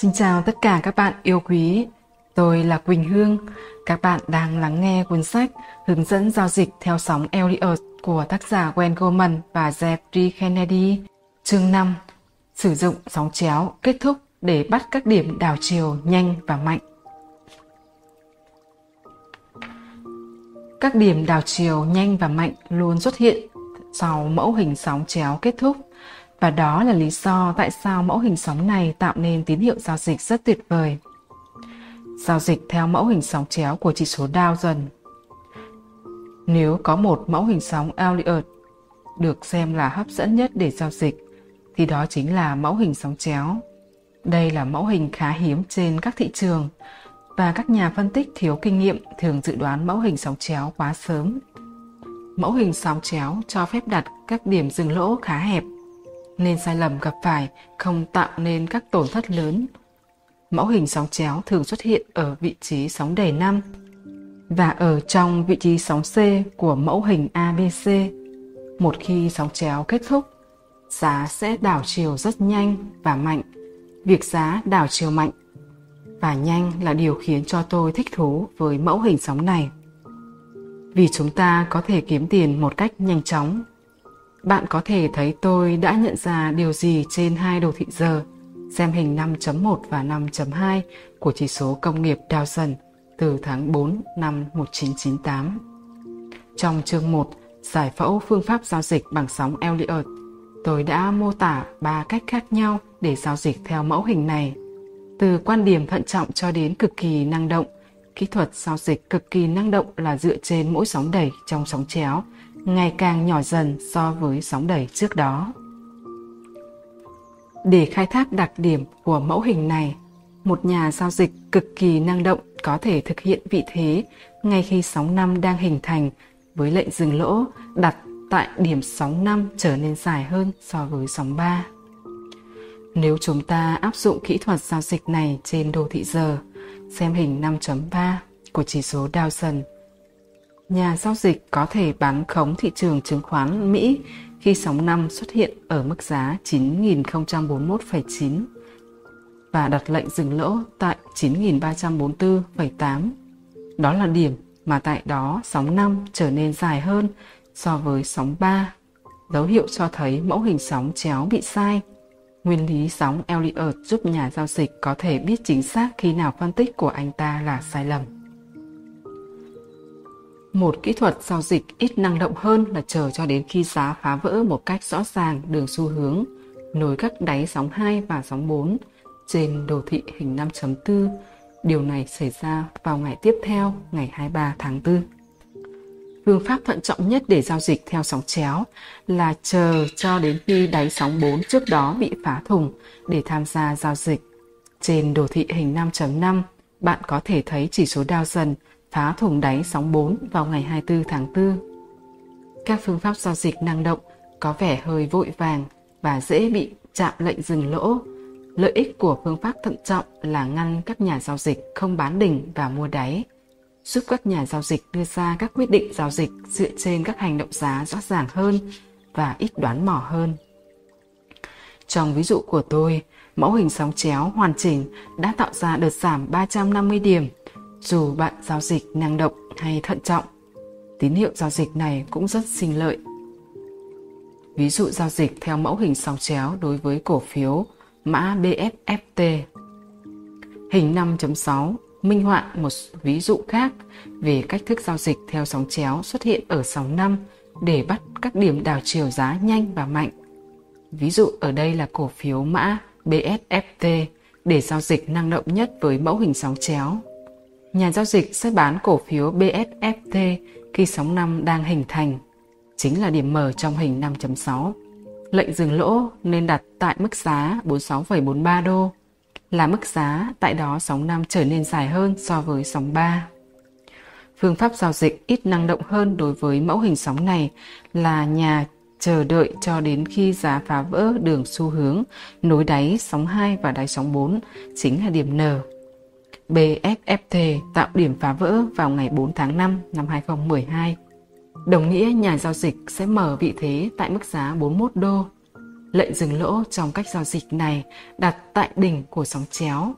Xin chào tất cả các bạn yêu quý. Tôi là Quỳnh Hương. Các bạn đang lắng nghe cuốn sách Hướng dẫn giao dịch theo sóng Elliot của tác giả Gwen Goldman và Jeffrey Kennedy. Chương 5. Sử dụng sóng chéo kết thúc để bắt các điểm đảo chiều nhanh và mạnh. Các điểm đảo chiều nhanh và mạnh luôn xuất hiện sau mẫu hình sóng chéo kết thúc và đó là lý do tại sao mẫu hình sóng này tạo nên tín hiệu giao dịch rất tuyệt vời. Giao dịch theo mẫu hình sóng chéo của chỉ số Dow dần. Nếu có một mẫu hình sóng Elliott được xem là hấp dẫn nhất để giao dịch, thì đó chính là mẫu hình sóng chéo. Đây là mẫu hình khá hiếm trên các thị trường và các nhà phân tích thiếu kinh nghiệm thường dự đoán mẫu hình sóng chéo quá sớm. Mẫu hình sóng chéo cho phép đặt các điểm dừng lỗ khá hẹp nên sai lầm gặp phải không tạo nên các tổn thất lớn. Mẫu hình sóng chéo thường xuất hiện ở vị trí sóng đầy 5 và ở trong vị trí sóng C của mẫu hình ABC. Một khi sóng chéo kết thúc, giá sẽ đảo chiều rất nhanh và mạnh. Việc giá đảo chiều mạnh và nhanh là điều khiến cho tôi thích thú với mẫu hình sóng này. Vì chúng ta có thể kiếm tiền một cách nhanh chóng bạn có thể thấy tôi đã nhận ra điều gì trên hai đồ thị giờ, xem hình 5.1 và 5.2 của chỉ số công nghiệp Dow Jones từ tháng 4 năm 1998. Trong chương 1, giải phẫu phương pháp giao dịch bằng sóng Elliott, tôi đã mô tả ba cách khác nhau để giao dịch theo mẫu hình này. Từ quan điểm thận trọng cho đến cực kỳ năng động, kỹ thuật giao dịch cực kỳ năng động là dựa trên mỗi sóng đẩy trong sóng chéo ngày càng nhỏ dần so với sóng đẩy trước đó. Để khai thác đặc điểm của mẫu hình này, một nhà giao dịch cực kỳ năng động có thể thực hiện vị thế ngay khi sóng năm đang hình thành với lệnh dừng lỗ đặt tại điểm sóng 5 trở nên dài hơn so với sóng 3. Nếu chúng ta áp dụng kỹ thuật giao dịch này trên đồ thị giờ, xem hình 5.3 của chỉ số Dow Jones nhà giao dịch có thể bán khống thị trường chứng khoán Mỹ khi sóng năm xuất hiện ở mức giá 9.041,9 và đặt lệnh dừng lỗ tại 9.344,8. Đó là điểm mà tại đó sóng năm trở nên dài hơn so với sóng 3, dấu hiệu cho thấy mẫu hình sóng chéo bị sai. Nguyên lý sóng Elliott giúp nhà giao dịch có thể biết chính xác khi nào phân tích của anh ta là sai lầm. Một kỹ thuật giao dịch ít năng động hơn là chờ cho đến khi giá phá vỡ một cách rõ ràng đường xu hướng, nối các đáy sóng 2 và sóng 4 trên đồ thị hình 5.4. Điều này xảy ra vào ngày tiếp theo, ngày 23 tháng 4. Phương pháp thận trọng nhất để giao dịch theo sóng chéo là chờ cho đến khi đáy sóng 4 trước đó bị phá thủng để tham gia giao dịch. Trên đồ thị hình 5.5, bạn có thể thấy chỉ số Dow dần phá thủng đáy sóng 4 vào ngày 24 tháng 4. Các phương pháp giao dịch năng động có vẻ hơi vội vàng và dễ bị chạm lệnh dừng lỗ. Lợi ích của phương pháp thận trọng là ngăn các nhà giao dịch không bán đỉnh và mua đáy, giúp các nhà giao dịch đưa ra các quyết định giao dịch dựa trên các hành động giá rõ ràng hơn và ít đoán mò hơn. Trong ví dụ của tôi, mẫu hình sóng chéo hoàn chỉnh đã tạo ra đợt giảm 350 điểm dù bạn giao dịch năng động hay thận trọng, tín hiệu giao dịch này cũng rất sinh lợi. Ví dụ giao dịch theo mẫu hình sóng chéo đối với cổ phiếu mã BFFT. Hình 5.6 minh họa một ví dụ khác về cách thức giao dịch theo sóng chéo xuất hiện ở sóng 5 để bắt các điểm đảo chiều giá nhanh và mạnh. Ví dụ ở đây là cổ phiếu mã BSFT để giao dịch năng động nhất với mẫu hình sóng chéo nhà giao dịch sẽ bán cổ phiếu BSFT khi sóng năm đang hình thành, chính là điểm mở trong hình 5.6. Lệnh dừng lỗ nên đặt tại mức giá 46,43 đô, là mức giá tại đó sóng năm trở nên dài hơn so với sóng 3. Phương pháp giao dịch ít năng động hơn đối với mẫu hình sóng này là nhà chờ đợi cho đến khi giá phá vỡ đường xu hướng nối đáy sóng 2 và đáy sóng 4 chính là điểm N BFFT tạo điểm phá vỡ vào ngày 4 tháng 5 năm 2012. Đồng nghĩa nhà giao dịch sẽ mở vị thế tại mức giá 41 đô. Lệnh dừng lỗ trong cách giao dịch này đặt tại đỉnh của sóng chéo,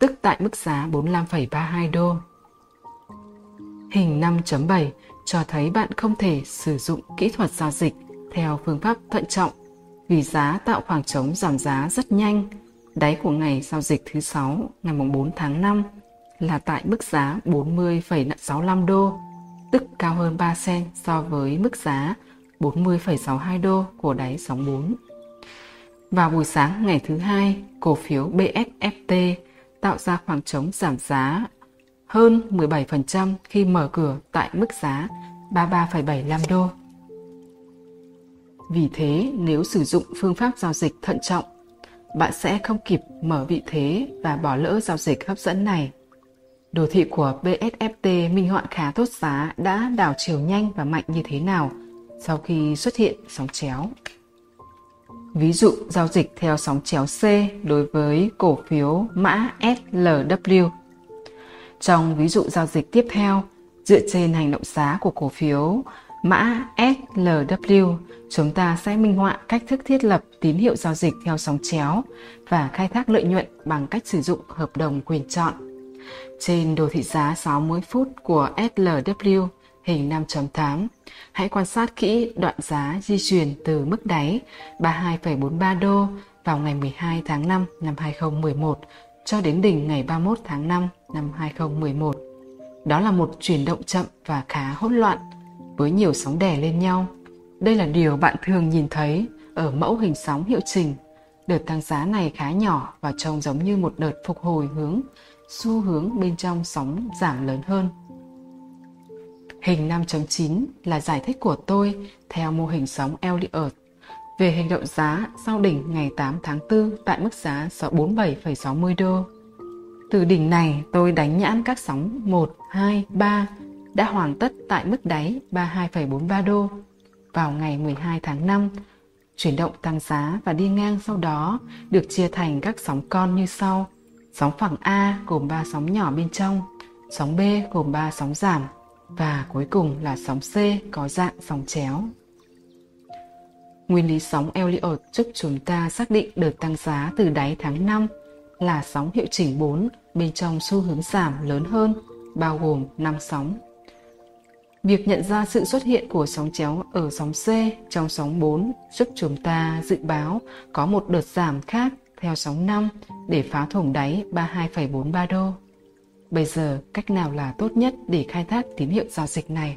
tức tại mức giá 45,32 đô. Hình 5.7 cho thấy bạn không thể sử dụng kỹ thuật giao dịch theo phương pháp thận trọng vì giá tạo khoảng trống giảm giá rất nhanh. Đáy của ngày giao dịch thứ 6 ngày 4 tháng 5 là tại mức giá 40,65 đô, tức cao hơn 3 sen so với mức giá 40,62 đô của đáy sóng 4. Vào buổi sáng ngày thứ hai, cổ phiếu BSFT tạo ra khoảng trống giảm giá hơn 17% khi mở cửa tại mức giá 33,75 đô. Vì thế, nếu sử dụng phương pháp giao dịch thận trọng, bạn sẽ không kịp mở vị thế và bỏ lỡ giao dịch hấp dẫn này. Đồ thị của BSFT minh họa khá tốt giá đã đảo chiều nhanh và mạnh như thế nào sau khi xuất hiện sóng chéo. Ví dụ giao dịch theo sóng chéo C đối với cổ phiếu mã SLW. Trong ví dụ giao dịch tiếp theo, dựa trên hành động giá của cổ phiếu mã SLW, chúng ta sẽ minh họa cách thức thiết lập tín hiệu giao dịch theo sóng chéo và khai thác lợi nhuận bằng cách sử dụng hợp đồng quyền chọn. Trên đồ thị giá 60 phút của SLW hình 5.8, hãy quan sát kỹ đoạn giá di chuyển từ mức đáy 32,43 đô vào ngày 12 tháng 5 năm 2011 cho đến đỉnh ngày 31 tháng 5 năm 2011. Đó là một chuyển động chậm và khá hỗn loạn với nhiều sóng đè lên nhau. Đây là điều bạn thường nhìn thấy ở mẫu hình sóng hiệu chỉnh. Đợt tăng giá này khá nhỏ và trông giống như một đợt phục hồi hướng, xu hướng bên trong sóng giảm lớn hơn. Hình 5.9 là giải thích của tôi theo mô hình sóng Elliott về hành động giá sau đỉnh ngày 8 tháng 4 tại mức giá 47,60 đô. Từ đỉnh này tôi đánh nhãn các sóng 1, 2, 3 đã hoàn tất tại mức đáy 32,43 đô vào ngày 12 tháng 5. Chuyển động tăng giá và đi ngang sau đó được chia thành các sóng con như sau. Sóng phẳng A gồm 3 sóng nhỏ bên trong, sóng B gồm 3 sóng giảm và cuối cùng là sóng C có dạng sóng chéo. Nguyên lý sóng Elliot giúp chúng ta xác định đợt tăng giá từ đáy tháng 5 là sóng hiệu chỉnh 4 bên trong xu hướng giảm lớn hơn, bao gồm 5 sóng. Việc nhận ra sự xuất hiện của sóng chéo ở sóng C trong sóng 4 giúp chúng ta dự báo có một đợt giảm khác theo sóng 5 để phá thủng đáy 32,43 đô. Bây giờ, cách nào là tốt nhất để khai thác tín hiệu giao dịch này?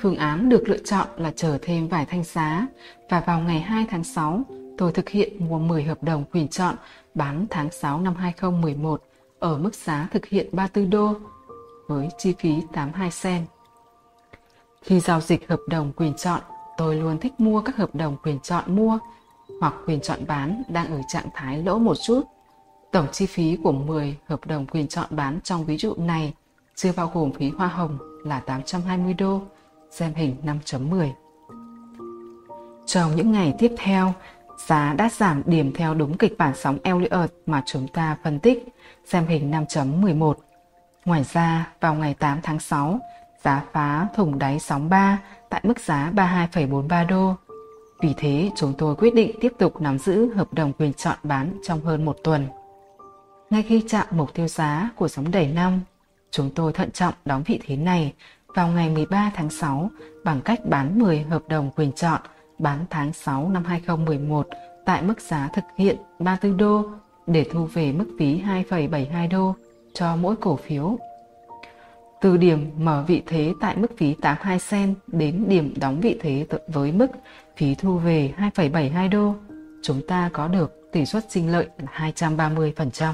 Phương án được lựa chọn là chờ thêm vài thanh giá và vào ngày 2 tháng 6, tôi thực hiện mua 10 hợp đồng quyền chọn bán tháng 6 năm 2011 ở mức giá thực hiện 34 đô với chi phí 82 sen. Khi giao dịch hợp đồng quyền chọn, tôi luôn thích mua các hợp đồng quyền chọn mua hoặc quyền chọn bán đang ở trạng thái lỗ một chút. Tổng chi phí của 10 hợp đồng quyền chọn bán trong ví dụ này chưa bao gồm phí hoa hồng là 820 đô, xem hình 5.10. Trong những ngày tiếp theo, giá đã giảm điểm theo đúng kịch bản sóng Elliott mà chúng ta phân tích, xem hình 5.11. Ngoài ra, vào ngày 8 tháng 6, giá phá thủng đáy sóng 3 tại mức giá 32,43 đô. Vì thế, chúng tôi quyết định tiếp tục nắm giữ hợp đồng quyền chọn bán trong hơn một tuần. Ngay khi chạm mục tiêu giá của sóng đẩy năm, chúng tôi thận trọng đóng vị thế này vào ngày 13 tháng 6 bằng cách bán 10 hợp đồng quyền chọn bán tháng 6 năm 2011 tại mức giá thực hiện 34 đô để thu về mức phí 2,72 đô cho mỗi cổ phiếu. Từ điểm mở vị thế tại mức phí 82 sen đến điểm đóng vị thế với mức phí thu về 2,72 đô, chúng ta có được tỷ suất sinh lợi là 230%.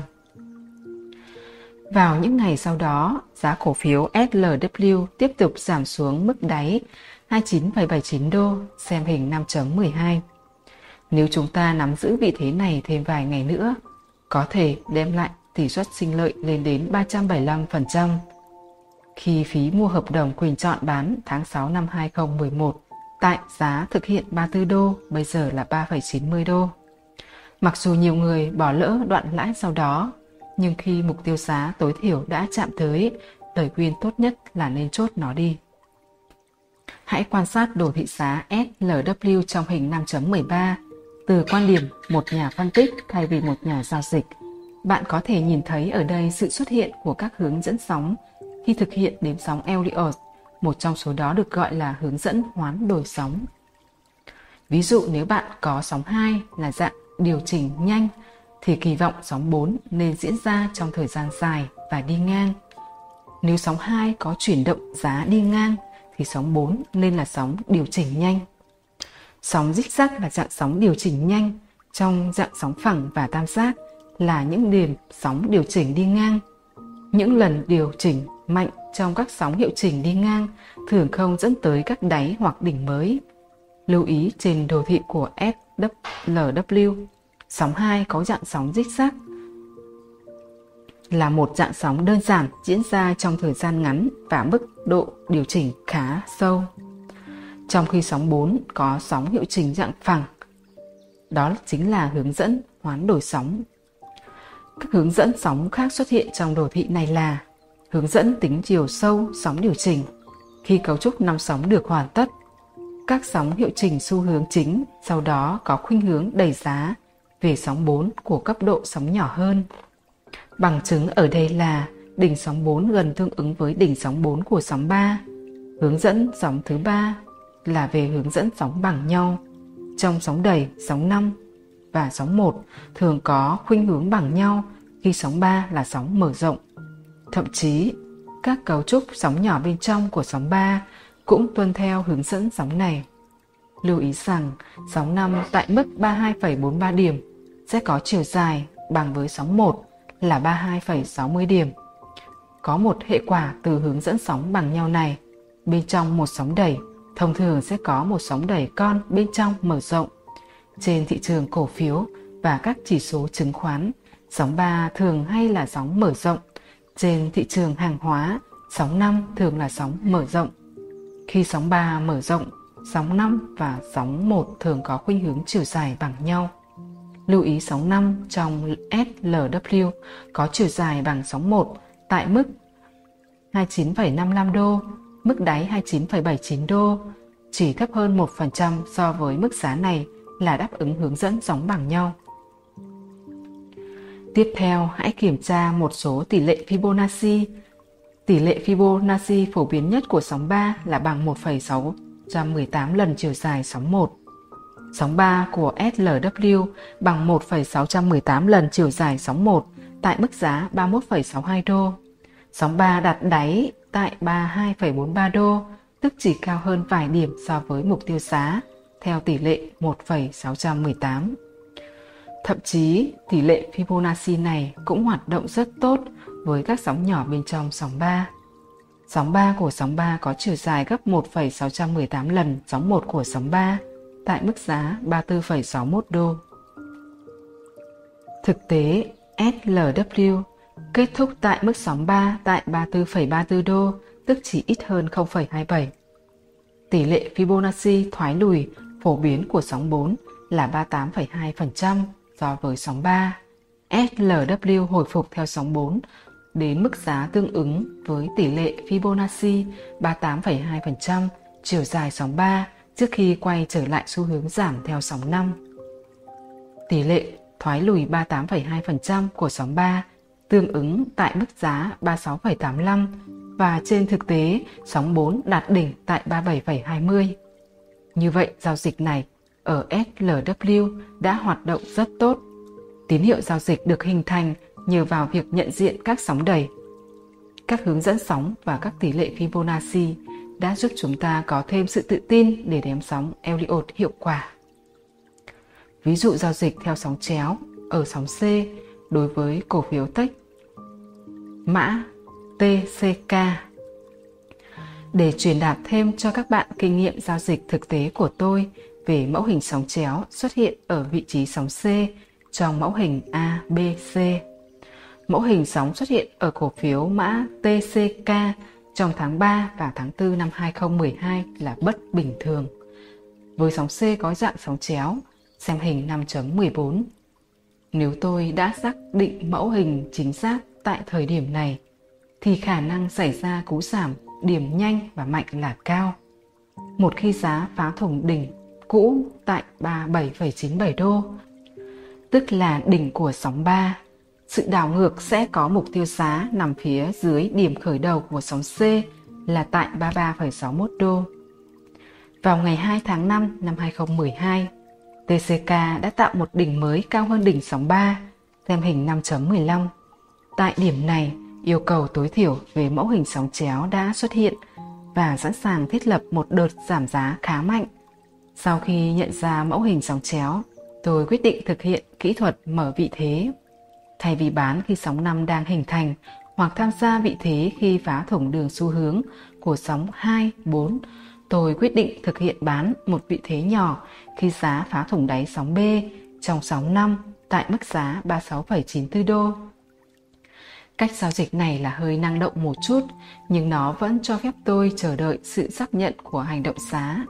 Vào những ngày sau đó, giá cổ phiếu SLW tiếp tục giảm xuống mức đáy 29,79 đô, xem hình 5.12. Nếu chúng ta nắm giữ vị thế này thêm vài ngày nữa, có thể đem lại tỷ suất sinh lợi lên đến 375%. Khi phí mua hợp đồng quyền chọn bán tháng 6 năm 2011 tại giá thực hiện 34 đô, bây giờ là 3,90 đô. Mặc dù nhiều người bỏ lỡ đoạn lãi sau đó, nhưng khi mục tiêu giá tối thiểu đã chạm tới, lời khuyên tốt nhất là nên chốt nó đi. hãy quan sát đồ thị giá SLW trong hình 5.13 từ quan điểm một nhà phân tích thay vì một nhà giao dịch. Bạn có thể nhìn thấy ở đây sự xuất hiện của các hướng dẫn sóng khi thực hiện đếm sóng Elliot, một trong số đó được gọi là hướng dẫn hoán đổi sóng. Ví dụ nếu bạn có sóng 2 là dạng điều chỉnh nhanh thì kỳ vọng sóng 4 nên diễn ra trong thời gian dài và đi ngang. Nếu sóng 2 có chuyển động giá đi ngang thì sóng 4 nên là sóng điều chỉnh nhanh. Sóng dích rắc là dạng sóng điều chỉnh nhanh, trong dạng sóng phẳng và tam giác là những điểm sóng điều chỉnh đi ngang. Những lần điều chỉnh mạnh trong các sóng hiệu chỉnh đi ngang thường không dẫn tới các đáy hoặc đỉnh mới. Lưu ý trên đồ thị của SLW, sóng 2 có dạng sóng dích xác là một dạng sóng đơn giản diễn ra trong thời gian ngắn và mức độ điều chỉnh khá sâu. Trong khi sóng 4 có sóng hiệu chỉnh dạng phẳng, đó chính là hướng dẫn hoán đổi sóng. Các hướng dẫn sóng khác xuất hiện trong đồ thị này là hướng dẫn tính chiều sâu sóng điều chỉnh. Khi cấu trúc năm sóng được hoàn tất, các sóng hiệu chỉnh xu hướng chính sau đó có khuynh hướng đẩy giá về sóng 4 của cấp độ sóng nhỏ hơn. Bằng chứng ở đây là đỉnh sóng 4 gần tương ứng với đỉnh sóng 4 của sóng 3. Hướng dẫn sóng thứ ba là về hướng dẫn sóng bằng nhau. Trong sóng đầy, sóng 5 và sóng 1 thường có khuynh hướng bằng nhau khi sóng 3 là sóng mở rộng. Thậm chí, các cấu trúc sóng nhỏ bên trong của sóng 3 cũng tuân theo hướng dẫn sóng này. Lưu ý rằng sóng 5 tại mức 32,43 điểm sẽ có chiều dài bằng với sóng 1 là 32,60 điểm. Có một hệ quả từ hướng dẫn sóng bằng nhau này. Bên trong một sóng đẩy, thông thường sẽ có một sóng đẩy con bên trong mở rộng. Trên thị trường cổ phiếu và các chỉ số chứng khoán, sóng 3 thường hay là sóng mở rộng. Trên thị trường hàng hóa, sóng 5 thường là sóng mở rộng. Khi sóng 3 mở rộng, sóng 5 và sóng 1 thường có khuynh hướng chiều dài bằng nhau. Lưu ý sóng 5 trong SLW có chiều dài bằng sóng 1 tại mức 29,55 đô, mức đáy 29,79 đô, chỉ thấp hơn 1% so với mức giá này là đáp ứng hướng dẫn sóng bằng nhau. Tiếp theo, hãy kiểm tra một số tỷ lệ Fibonacci. Tỷ lệ Fibonacci phổ biến nhất của sóng 3 là bằng 1,618 lần chiều dài sóng 1. Sóng 3 của SLW bằng 1,618 lần chiều dài sóng 1 tại mức giá 31,62 đô. Sóng 3 đặt đáy tại 32,43 đô, tức chỉ cao hơn vài điểm so với mục tiêu giá, theo tỷ lệ 1,618. Thậm chí, tỷ lệ Fibonacci này cũng hoạt động rất tốt với các sóng nhỏ bên trong sóng 3. Sóng 3 của sóng 3 có chiều dài gấp 1,618 lần sóng 1 của sóng 3, tại mức giá 34,61 đô. Thực tế, SLW kết thúc tại mức sóng 3 tại 34,34 đô, tức chỉ ít hơn 0,27. Tỷ lệ Fibonacci thoái lùi phổ biến của sóng 4 là 38,2% so với sóng 3. SLW hồi phục theo sóng 4 đến mức giá tương ứng với tỷ lệ Fibonacci 38,2% chiều dài sóng 3 trước khi quay trở lại xu hướng giảm theo sóng 5. Tỷ lệ thoái lùi 38,2% của sóng 3 tương ứng tại mức giá 36,85 và trên thực tế sóng 4 đạt đỉnh tại 37,20. Như vậy, giao dịch này ở SLW đã hoạt động rất tốt. Tín hiệu giao dịch được hình thành nhờ vào việc nhận diện các sóng đầy. Các hướng dẫn sóng và các tỷ lệ Fibonacci đã giúp chúng ta có thêm sự tự tin để đếm sóng Elliott hiệu quả. Ví dụ giao dịch theo sóng chéo ở sóng C đối với cổ phiếu Tech mã TCK. Để truyền đạt thêm cho các bạn kinh nghiệm giao dịch thực tế của tôi về mẫu hình sóng chéo xuất hiện ở vị trí sóng C trong mẫu hình ABC. Mẫu hình sóng xuất hiện ở cổ phiếu mã TCK trong tháng 3 và tháng 4 năm 2012 là bất bình thường. Với sóng C có dạng sóng chéo, xem hình 5.14. Nếu tôi đã xác định mẫu hình chính xác tại thời điểm này, thì khả năng xảy ra cú giảm điểm nhanh và mạnh là cao. một khi giá phá thủng đỉnh cũ tại 37,97 đô, tức là đỉnh của sóng 3. Sự đảo ngược sẽ có mục tiêu giá nằm phía dưới điểm khởi đầu của sóng C là tại 33,61 đô. Vào ngày 2 tháng 5 năm 2012, TCK đã tạo một đỉnh mới cao hơn đỉnh sóng 3, xem hình 5.15. Tại điểm này, yêu cầu tối thiểu về mẫu hình sóng chéo đã xuất hiện và sẵn sàng thiết lập một đợt giảm giá khá mạnh. Sau khi nhận ra mẫu hình sóng chéo, tôi quyết định thực hiện kỹ thuật mở vị thế. Thay vì bán khi sóng 5 đang hình thành hoặc tham gia vị thế khi phá thủng đường xu hướng của sóng 2, 4, tôi quyết định thực hiện bán một vị thế nhỏ khi giá phá thủng đáy sóng B trong sóng 5 tại mức giá 36,94 đô. Cách giao dịch này là hơi năng động một chút, nhưng nó vẫn cho phép tôi chờ đợi sự xác nhận của hành động giá,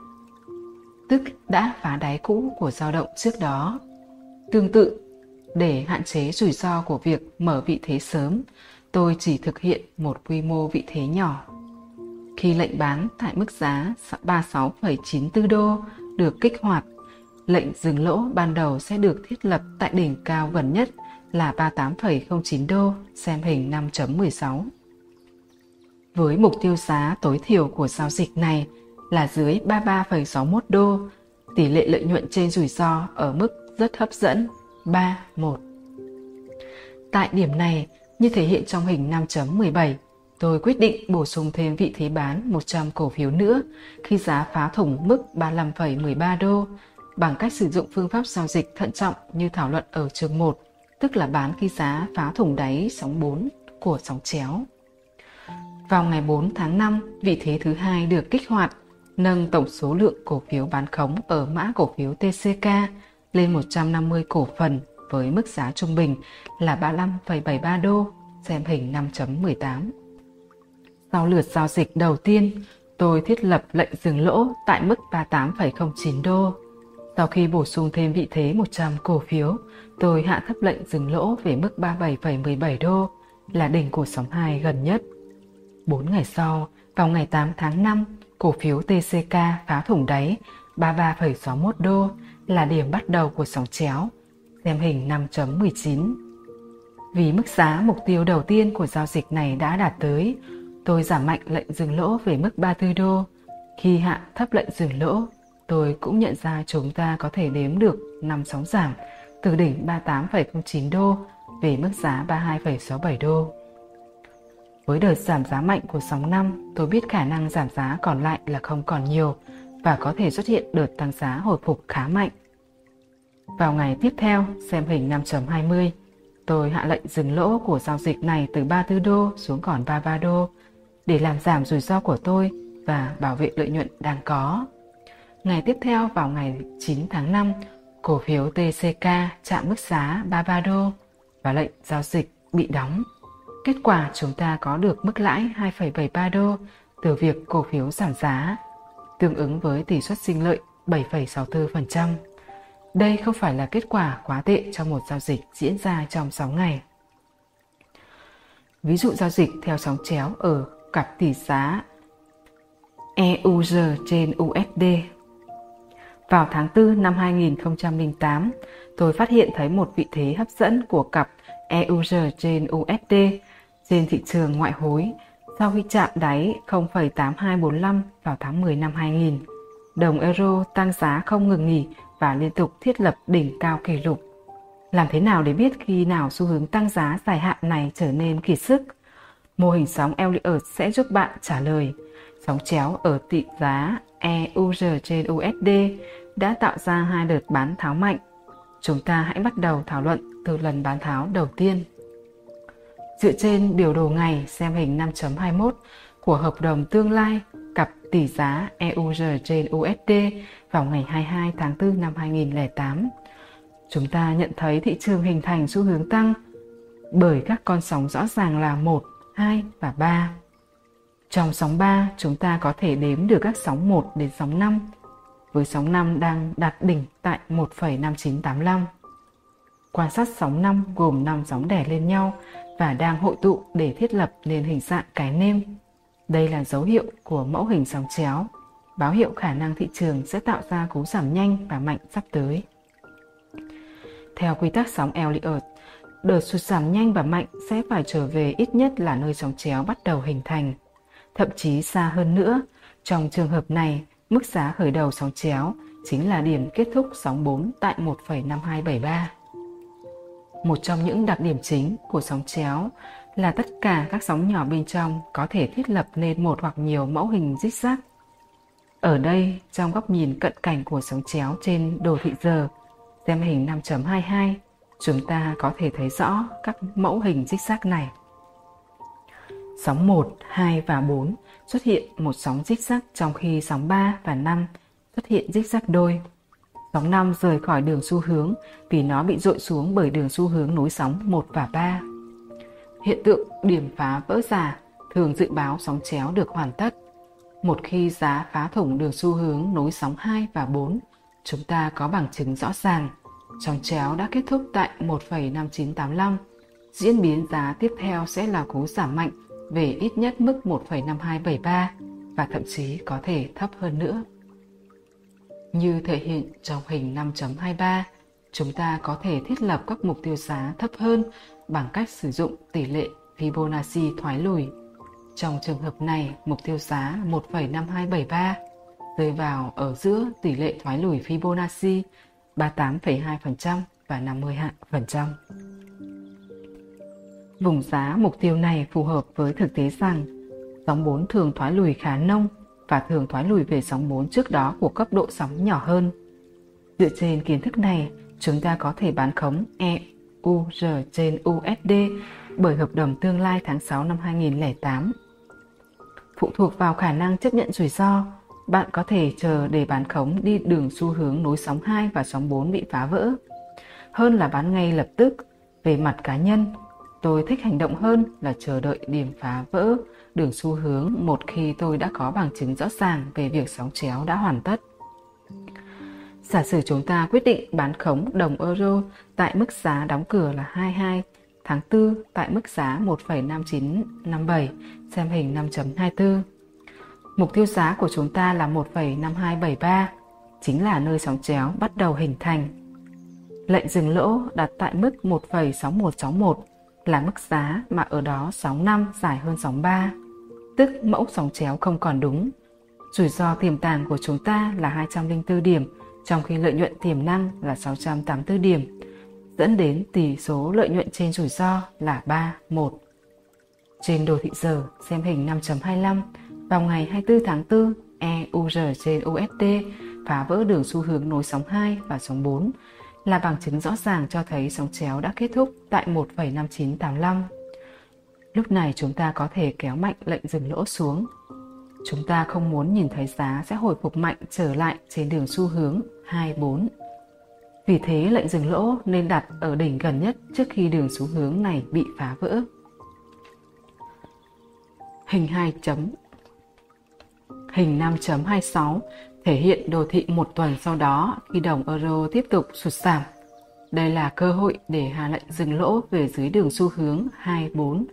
tức đã phá đáy cũ của dao động trước đó. Tương tự, để hạn chế rủi ro của việc mở vị thế sớm, tôi chỉ thực hiện một quy mô vị thế nhỏ. Khi lệnh bán tại mức giá 36,94 đô được kích hoạt, lệnh dừng lỗ ban đầu sẽ được thiết lập tại đỉnh cao gần nhất là 38,09 đô, xem hình 5.16. Với mục tiêu giá tối thiểu của giao dịch này là dưới 33,61 đô, tỷ lệ lợi nhuận trên rủi ro ở mức rất hấp dẫn 3-1. Tại điểm này, như thể hiện trong hình 5.17, tôi quyết định bổ sung thêm vị thế bán 100 cổ phiếu nữa khi giá phá thủng mức 35,13 đô bằng cách sử dụng phương pháp giao dịch thận trọng như thảo luận ở chương 1 tức là bán khi giá phá thủng đáy sóng 4 của sóng chéo. Vào ngày 4 tháng 5, vị thế thứ hai được kích hoạt, nâng tổng số lượng cổ phiếu bán khống ở mã cổ phiếu TCK lên 150 cổ phần với mức giá trung bình là 35,73 đô, xem hình 5.18. Sau lượt giao dịch đầu tiên, tôi thiết lập lệnh dừng lỗ tại mức 38,09 đô. Sau khi bổ sung thêm vị thế 100 cổ phiếu, Tôi hạ thấp lệnh dừng lỗ về mức 37,17 đô là đỉnh của sóng 2 gần nhất. 4 ngày sau, vào ngày 8 tháng 5, cổ phiếu TCK phá thủng đáy 33,61 đô là điểm bắt đầu của sóng chéo, xem hình 5.19. Vì mức giá mục tiêu đầu tiên của giao dịch này đã đạt tới, tôi giảm mạnh lệnh dừng lỗ về mức 34 đô. Khi hạ thấp lệnh dừng lỗ, tôi cũng nhận ra chúng ta có thể đếm được năm sóng giảm từ đỉnh 38,09 đô về mức giá 32,67 đô. Với đợt giảm giá mạnh của sóng năm, tôi biết khả năng giảm giá còn lại là không còn nhiều và có thể xuất hiện đợt tăng giá hồi phục khá mạnh. Vào ngày tiếp theo, xem hình 5.20, tôi hạ lệnh dừng lỗ của giao dịch này từ 34 đô xuống còn 33 đô để làm giảm rủi ro của tôi và bảo vệ lợi nhuận đang có. Ngày tiếp theo vào ngày 9 tháng 5, Cổ phiếu TCK chạm mức giá 33 đô và lệnh giao dịch bị đóng. Kết quả chúng ta có được mức lãi 2,73 đô từ việc cổ phiếu giảm giá, tương ứng với tỷ suất sinh lợi 7,64%. Đây không phải là kết quả quá tệ cho một giao dịch diễn ra trong 6 ngày. Ví dụ giao dịch theo sóng chéo ở cặp tỷ giá EUR trên USD vào tháng 4 năm 2008, tôi phát hiện thấy một vị thế hấp dẫn của cặp EUR trên USD trên thị trường ngoại hối sau khi chạm đáy 0,8245 vào tháng 10 năm 2000. Đồng euro tăng giá không ngừng nghỉ và liên tục thiết lập đỉnh cao kỷ lục. Làm thế nào để biết khi nào xu hướng tăng giá dài hạn này trở nên kiệt sức? Mô hình sóng Elliott sẽ giúp bạn trả lời. Sóng chéo ở tỷ giá EUR trên USD đã tạo ra hai đợt bán tháo mạnh. Chúng ta hãy bắt đầu thảo luận từ lần bán tháo đầu tiên. Dựa trên biểu đồ ngày xem hình 5.21 của hợp đồng tương lai cặp tỷ giá EUR trên USD vào ngày 22 tháng 4 năm 2008, chúng ta nhận thấy thị trường hình thành xu hướng tăng bởi các con sóng rõ ràng là 1, 2 và 3. Trong sóng 3, chúng ta có thể đếm được các sóng 1 đến sóng 5 với sóng 5 đang đạt đỉnh tại 1,5985. Quan sát sóng 5 gồm 5 sóng đẻ lên nhau và đang hội tụ để thiết lập nên hình dạng cái nêm. Đây là dấu hiệu của mẫu hình sóng chéo. báo hiệu khả năng thị trường sẽ tạo ra cú giảm nhanh và mạnh sắp tới. Theo quy tắc sóng Elliott, đợt sụt giảm nhanh và mạnh sẽ phải trở về ít nhất là nơi sóng chéo bắt đầu hình thành. Thậm chí xa hơn nữa, trong trường hợp này, mức giá khởi đầu sóng chéo chính là điểm kết thúc sóng 4 tại 1,5273. Một trong những đặc điểm chính của sóng chéo là tất cả các sóng nhỏ bên trong có thể thiết lập nên một hoặc nhiều mẫu hình rích rác. Ở đây, trong góc nhìn cận cảnh của sóng chéo trên đồ thị giờ, xem hình 5.22, chúng ta có thể thấy rõ các mẫu hình rích rác này. Sóng 1, 2 và 4 xuất hiện một sóng rích rác trong khi sóng 3 và 5 xuất hiện rích rác đôi. Sóng 5 rời khỏi đường xu hướng vì nó bị dội xuống bởi đường xu hướng nối sóng 1 và 3. Hiện tượng điểm phá vỡ giả thường dự báo sóng chéo được hoàn tất. Một khi giá phá thủng đường xu hướng nối sóng 2 và 4, chúng ta có bằng chứng rõ ràng. Sóng chéo đã kết thúc tại 1,5985. Diễn biến giá tiếp theo sẽ là cú giảm mạnh về ít nhất mức 1,5273 và thậm chí có thể thấp hơn nữa. Như thể hiện trong hình 5.23, chúng ta có thể thiết lập các mục tiêu giá thấp hơn bằng cách sử dụng tỷ lệ Fibonacci thoái lùi. Trong trường hợp này, mục tiêu giá 1,5273 rơi vào ở giữa tỷ lệ thoái lùi Fibonacci 38,2% và 50%. Vùng giá mục tiêu này phù hợp với thực tế rằng sóng 4 thường thoái lùi khá nông và thường thoái lùi về sóng 4 trước đó của cấp độ sóng nhỏ hơn. Dựa trên kiến thức này, chúng ta có thể bán khống EUR trên USD bởi hợp đồng tương lai tháng 6 năm 2008. Phụ thuộc vào khả năng chấp nhận rủi ro, bạn có thể chờ để bán khống đi đường xu hướng nối sóng 2 và sóng 4 bị phá vỡ. Hơn là bán ngay lập tức, về mặt cá nhân, tôi thích hành động hơn là chờ đợi điểm phá vỡ đường xu hướng một khi tôi đã có bằng chứng rõ ràng về việc sóng chéo đã hoàn tất. Giả sử chúng ta quyết định bán khống đồng euro tại mức giá đóng cửa là 22 tháng 4 tại mức giá 1,5957 xem hình 5.24. Mục tiêu giá của chúng ta là 1,5273, chính là nơi sóng chéo bắt đầu hình thành. Lệnh dừng lỗ đặt tại mức 1,6161 là mức giá mà ở đó sóng 5 dài hơn sóng 3, tức mẫu sóng chéo không còn đúng. Rủi ro tiềm tàng của chúng ta là 204 điểm, trong khi lợi nhuận tiềm năng là 684 điểm, dẫn đến tỷ số lợi nhuận trên rủi ro là 3, 1. Trên đồ thị giờ, xem hình 5.25, vào ngày 24 tháng 4, EUR trên USD phá vỡ đường xu hướng nối sóng 2 và sóng 4 là bằng chứng rõ ràng cho thấy sóng chéo đã kết thúc tại 1,5985. Lúc này chúng ta có thể kéo mạnh lệnh dừng lỗ xuống. Chúng ta không muốn nhìn thấy giá sẽ hồi phục mạnh trở lại trên đường xu hướng 24. Vì thế lệnh dừng lỗ nên đặt ở đỉnh gần nhất trước khi đường xu hướng này bị phá vỡ. Hình 2 chấm Hình 5.26 thể hiện đồ thị một tuần sau đó khi đồng euro tiếp tục sụt giảm. Đây là cơ hội để hạ lệnh dừng lỗ về dưới đường xu hướng 24.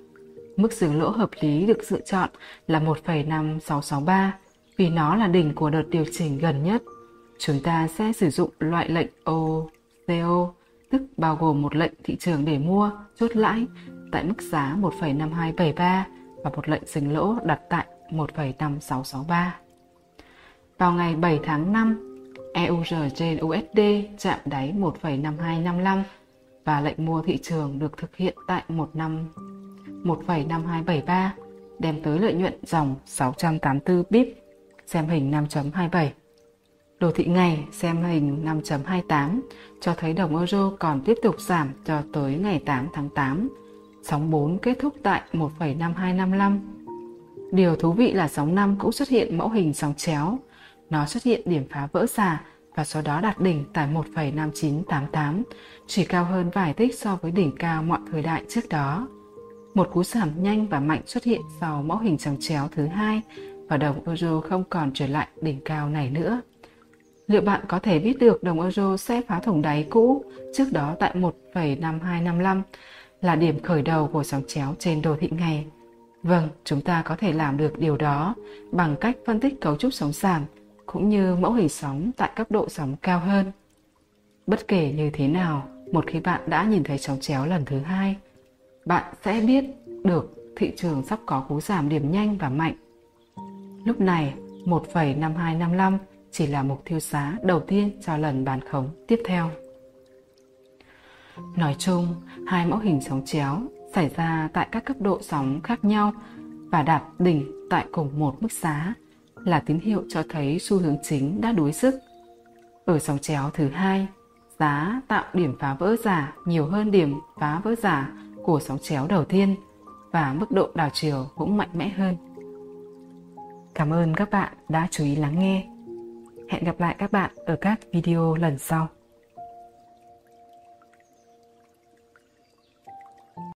Mức dừng lỗ hợp lý được lựa chọn là 1,5663 vì nó là đỉnh của đợt điều chỉnh gần nhất. Chúng ta sẽ sử dụng loại lệnh OCO, tức bao gồm một lệnh thị trường để mua, chốt lãi tại mức giá 1,5273 và một lệnh dừng lỗ đặt tại 1,5663. Vào ngày 7 tháng 5, EUR trên USD chạm đáy 1,5255 và lệnh mua thị trường được thực hiện tại 15 1,5273 đem tới lợi nhuận dòng 684 pip xem hình 5.27. Đồ thị ngày xem hình 5.28 cho thấy đồng euro còn tiếp tục giảm cho tới ngày 8 tháng 8. Sóng 4 kết thúc tại 1,5255. Điều thú vị là sóng 5 cũng xuất hiện mẫu hình sóng chéo nó xuất hiện điểm phá vỡ xả và sau đó đạt đỉnh tại 1,5988, chỉ cao hơn vài tích so với đỉnh cao mọi thời đại trước đó. Một cú giảm nhanh và mạnh xuất hiện sau mẫu hình sóng chéo thứ hai và đồng euro không còn trở lại đỉnh cao này nữa. Liệu bạn có thể biết được đồng euro sẽ phá thủng đáy cũ trước đó tại 1,5255 là điểm khởi đầu của sóng chéo trên đồ thị ngày? Vâng, chúng ta có thể làm được điều đó bằng cách phân tích cấu trúc sóng giảm cũng như mẫu hình sóng tại cấp độ sóng cao hơn. Bất kể như thế nào, một khi bạn đã nhìn thấy sóng chéo lần thứ hai, bạn sẽ biết được thị trường sắp có cú giảm điểm nhanh và mạnh. Lúc này, 1,5255 chỉ là mục tiêu giá đầu tiên cho lần bán khống tiếp theo. Nói chung, hai mẫu hình sóng chéo xảy ra tại các cấp độ sóng khác nhau và đạt đỉnh tại cùng một mức giá là tín hiệu cho thấy xu hướng chính đã đuối sức. Ở sóng chéo thứ hai, giá tạo điểm phá vỡ giả nhiều hơn điểm phá vỡ giả của sóng chéo đầu tiên và mức độ đảo chiều cũng mạnh mẽ hơn. Cảm ơn các bạn đã chú ý lắng nghe. Hẹn gặp lại các bạn ở các video lần sau.